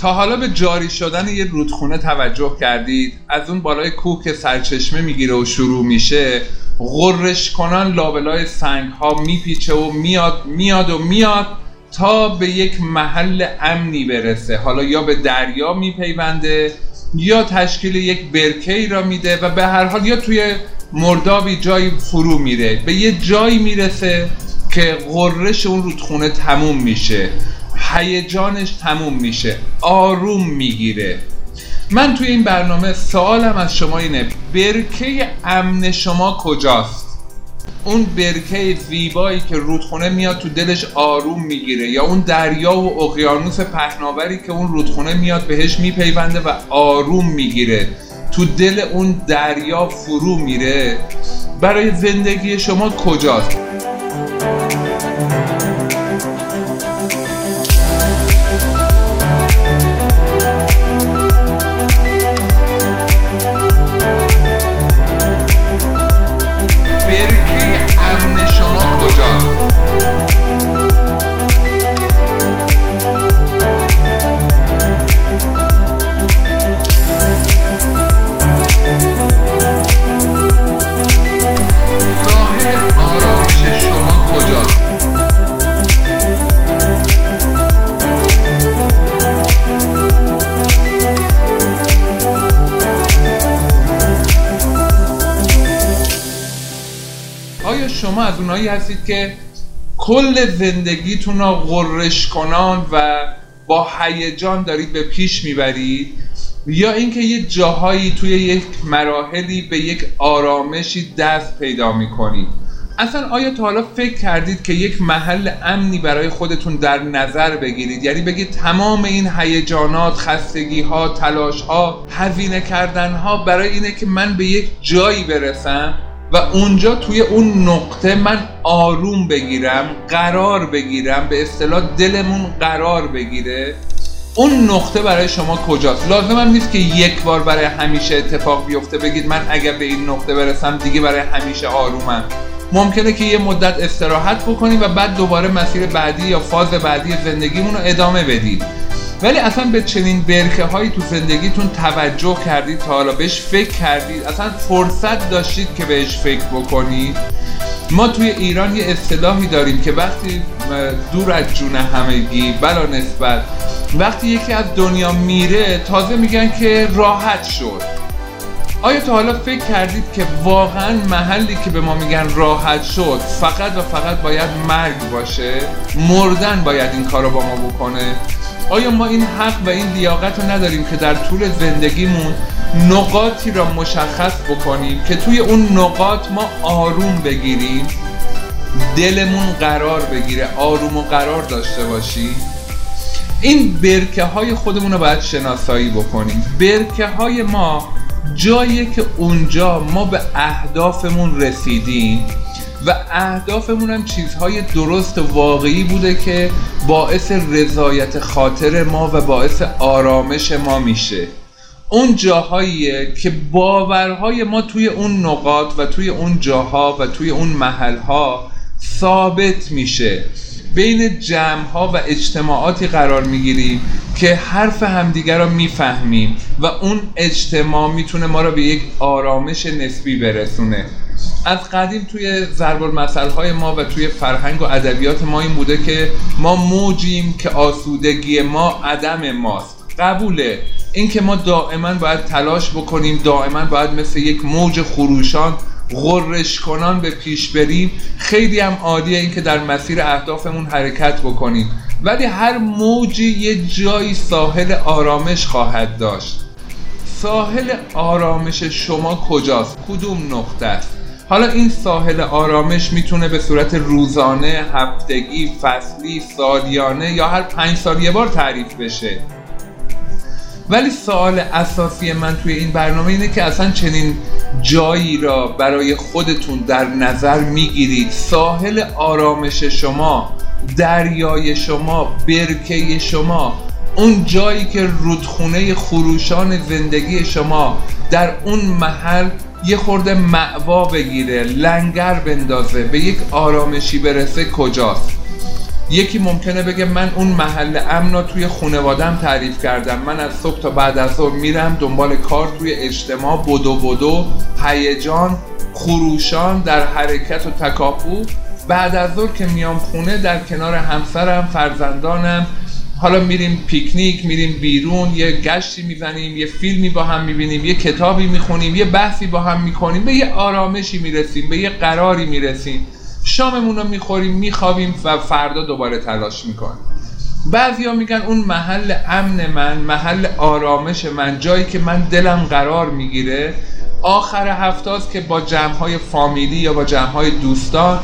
تا حالا به جاری شدن یه رودخونه توجه کردید؟ از اون بالای کوه که سرچشمه می‌گیره و شروع میشه غرش کنان لابلای سنگ ها میپیچه و میاد میاد و میاد تا به یک محل امنی برسه. حالا یا به دریا میپیونده یا تشکیل یک برکه را میده و به هر حال یا توی مردابی جایی فرو میره. به یه جایی می‌رسه که غرش اون رودخونه تموم میشه. هیجانش تموم میشه آروم می‌گیره. من توی این برنامه سوالم از شما اینه برکه امن شما کجاست؟ اون برکه زیبایی که رودخونه میاد تو دلش آروم می‌گیره یا اون دریا و اقیانوس پهناوری که اون رودخونه میاد بهش میپیونده و آروم می‌گیره. تو دل اون دریا فرو میره. برای زندگی شما کجاست؟ از اونایی هستید که کل زندگیتون را غرش کنان و با هیجان دارید به پیش می‌برید یا اینکه یه جاهایی توی یک مراحلی به یک آرامشی دست پیدا می‌کنید. اصلا آیا تا حالا فکر کردید که یک محل امنی برای خودتون در نظر بگیرید؟ یعنی بگید تمام این هیجانات خستگی ها تلاش ها هزینه کردن ها برای اینه که من به یک جایی برسم؟ و اونجا توی اون نقطه من آروم بگیرم قرار بگیرم به اصطلاح دلمون قرار بگیره. اون نقطه برای شما کجاست؟ لازم هم نیست که یک بار برای همیشه اتفاق بیفته بگید من اگر به این نقطه برسم دیگه برای همیشه آرومم. ممکنه که یه مدت استراحت بکنید و بعد دوباره مسیر بعدی یا فاز بعدی زندگیمون رو ادامه بدید ولی اصلا به چنین برکه هایی تو زندگیتون توجه کردید تا حالا بهش فکر کردید؟ اصلا فرصت داشتید که بهش فکر بکنید؟ ما توی ایران یه اصطلاحی داریم که وقتی دور از جون همگی بلا نسبت وقتی یکی از دنیا میره تازه میگن که راحت شد. آیا تا حالا فکر کردید که واقعا محلی که به ما میگن راحت شد فقط و فقط باید مرگ باشه؟ مردن باید این کار رو با ما بکنه؟ آیا ما این حق و این لیاقت رو نداریم که در طول زندگیمون نقاطی را مشخص بکنیم که توی اون نقاط ما آروم بگیریم؟ دلمون قرار بگیره آروم و قرار داشته باشیم. این برکه های خودمون رو باید شناسایی بکنیم. برکه های ما جاییه که اونجا ما به اهدافمون رسیدیم. و اهدافمون هم چیزهای درست و واقعی بوده که باعث رضایت خاطر ما و باعث آرامش ما میشه. اون جاهاییه که باورهای ما توی اون نقاط و توی اون جاها و توی اون محلها ثابت میشه. بین جمعها و اجتماعاتی قرار می‌گیریم که حرف همدیگر را می‌فهمیم و اون اجتماع می‌تونه ما را به یک آرامش نسبی برسونه. از قدیم توی ضرب های ما و توی فرهنگ و ادبیات ما این بوده که ما موجیم که آسودگی ما عدم ماست. قبوله. اینکه ما دائما باید تلاش بکنیم دائما باید مثل یک موج خروشان غرش کنان به پیش بریم. خیلی هم عالیه اینکه در مسیر اهدافمون حرکت بکنیم. ولی هر موجی یه جایی ساحل آرامش خواهد داشت. ساحل آرامش شما کجاست؟ کدوم نقطه است؟ حالا این ساحل آرامش می‌تونه به صورت روزانه، هفتگی، فصلی، سالیانه یا هر پنج سال یه بار تعریف بشه. ولی سوال اساسی من توی این برنامه اینه که اصلا چنین جایی را برای خودتون در نظر می‌گیرید. ساحل آرامش شما دریای شما برکه شما اون جایی که رودخونه خروشان زندگی شما در اون محل یه خورده معوا بگیره لنگر بندازه به یک آرامشی برسه کجاست؟ یکی ممکنه بگه من اون محل امن توی خانوادم تعریف کردم. من از صبح تا بعد از ظهر میرم دنبال کار توی اجتماع بدو بدو هیجان خروشان در حرکت و تکاپو. بعد از ظهر که میام خونه در کنار همسرم فرزندانم حالا میریم پیکنیک میریم بیرون یه گشتی می‌زنیم یه فیلمی با هم می‌بینیم یه کتابی می‌خونیم یه بحثی با هم می‌کنیم به یه آرامشی می‌رسیم به یه قراری می‌رسیم. شاممون رو می‌خوریم میخوابیم و فردا دوباره تلاش می‌کنیم. بعضیا میگن اون محل امن من محل آرامش من جایی که من دلم قرار می‌گیره آخر هفته که با جمعهای فامیلی یا با جمعهای دوستان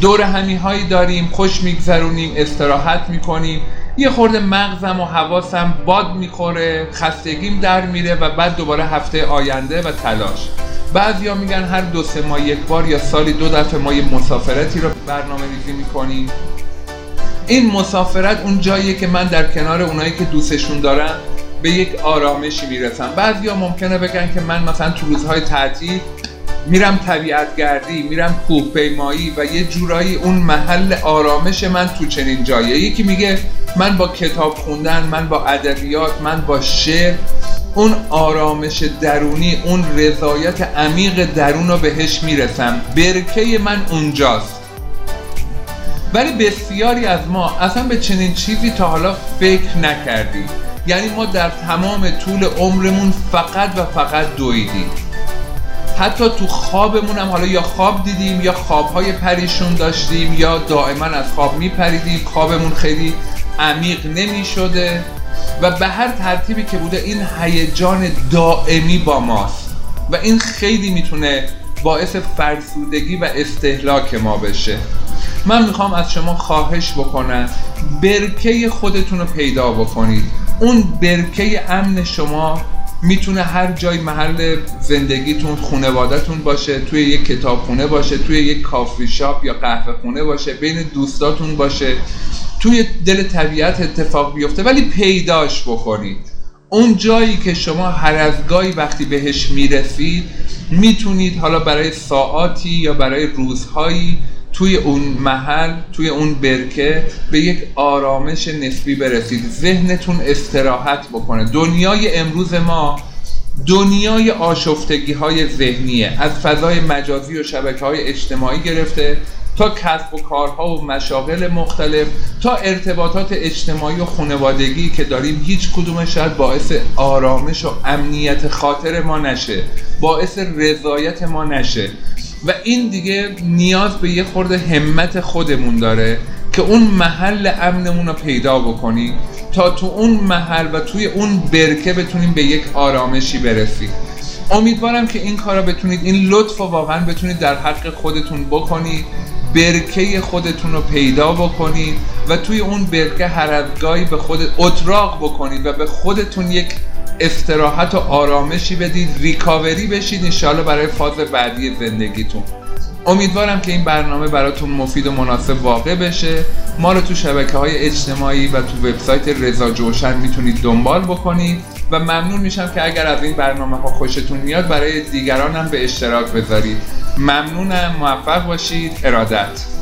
دور همی هایی داریم خوش میگذرونیم استراحت می‌کنیم. یه خورده مغزم و حواسم باد می‌خوره خستگیم در میره و بعد دوباره هفته آینده و تلاش. بعضیا میگن هر دو سه ماه یک بار یا سالی دو دفعه ما یه مسافرتی رو برنامه ریزی می‌کنیم. این مسافرت اون جاییه که من در کنار اونایی که دوستشون دارم به یک آرامشی می‌رسم. بعضیا ممکنه بگن که من مثلا تو روزهای تعطیل میرم طبیعت گردی میرم کوه پیمایی و یه جورایی اون محل آرامش من تو چنین جاییه. یکی میگه من با کتاب خوندن من با ادبیات من با شعر اون آرامش درونی اون رضایت عمیق درون رو بهش می‌رسم. برکه من اونجاست. ولی بسیاری از ما اصلا به چنین چیزی تا حالا فکر نکردیم. یعنی ما در تمام طول عمرمون فقط و فقط دویدیم. حتی تو خوابمون هم حالا یا خواب دیدیم یا خوابهای پریشون داشتیم یا دائما از خواب میپریدیم. خوابمون خیلی عمیق نمی شده و به هر ترتیبی که بوده این هیجان دائمی با ماست و این خیلی می‌تونه باعث فرسودگی و استهلاک ما بشه. من می‌خوام از شما خواهش بکنم برکه خودتون رو پیدا بکنید. اون برکه امن شما می‌تونه هر جای محل زندگیتون خونوادتون باشه توی یک کتابخونه باشه توی یک کافی شاپ یا قهوه خونه باشه بین دوستاتون باشه توی دل طبیعت اتفاق بیفته ولی پیداش بکنید. اون جایی که شما هر از گاهی وقتی بهش می‌رسید می‌تونید حالا برای ساعاتی یا برای روزهایی توی اون محل توی اون برکه به یک آرامش نسبی برسید. ذهنتون استراحت بکنه. دنیای امروز ما دنیای آشفتگی های ذهنیه. از فضای مجازی و شبکه های اجتماعی گرفته تا کسب و کارها و مشاغل مختلف تا ارتباطات اجتماعی و خانوادگی که داریم هیچ کدوم شاید باعث آرامش و امنیت خاطر ما نشه باعث رضایت ما نشه. و این دیگه نیاز به یه خورده همت خودمون داره که اون محل امنمون رو پیدا بکنیم تا تو اون محل و توی اون برکه بتونیم به یک آرامشی برسیم. امیدوارم که این کارا بتونید این لطف واقعا بتونید در حق خودتون بکنید برکه خودتون رو پیدا بکنید و توی اون برکه هر به خود اتراق بکنید و به خودتون یک استراحت و آرامشی بدید ریکاوری بشید انشالله برای فاز بعدی زندگیتون. امیدوارم که این برنامه براتون مفید و مناسب واقع بشه. ما رو تو شبکه های اجتماعی و تو وبسایت رضا جوشن می‌تونید دنبال بکنید و ممنون میشم که اگر از این برنامه ها خوشتون میاد برای دیگران هم به اشتراک بذارید. ممنونم موفق باشید. ارادت.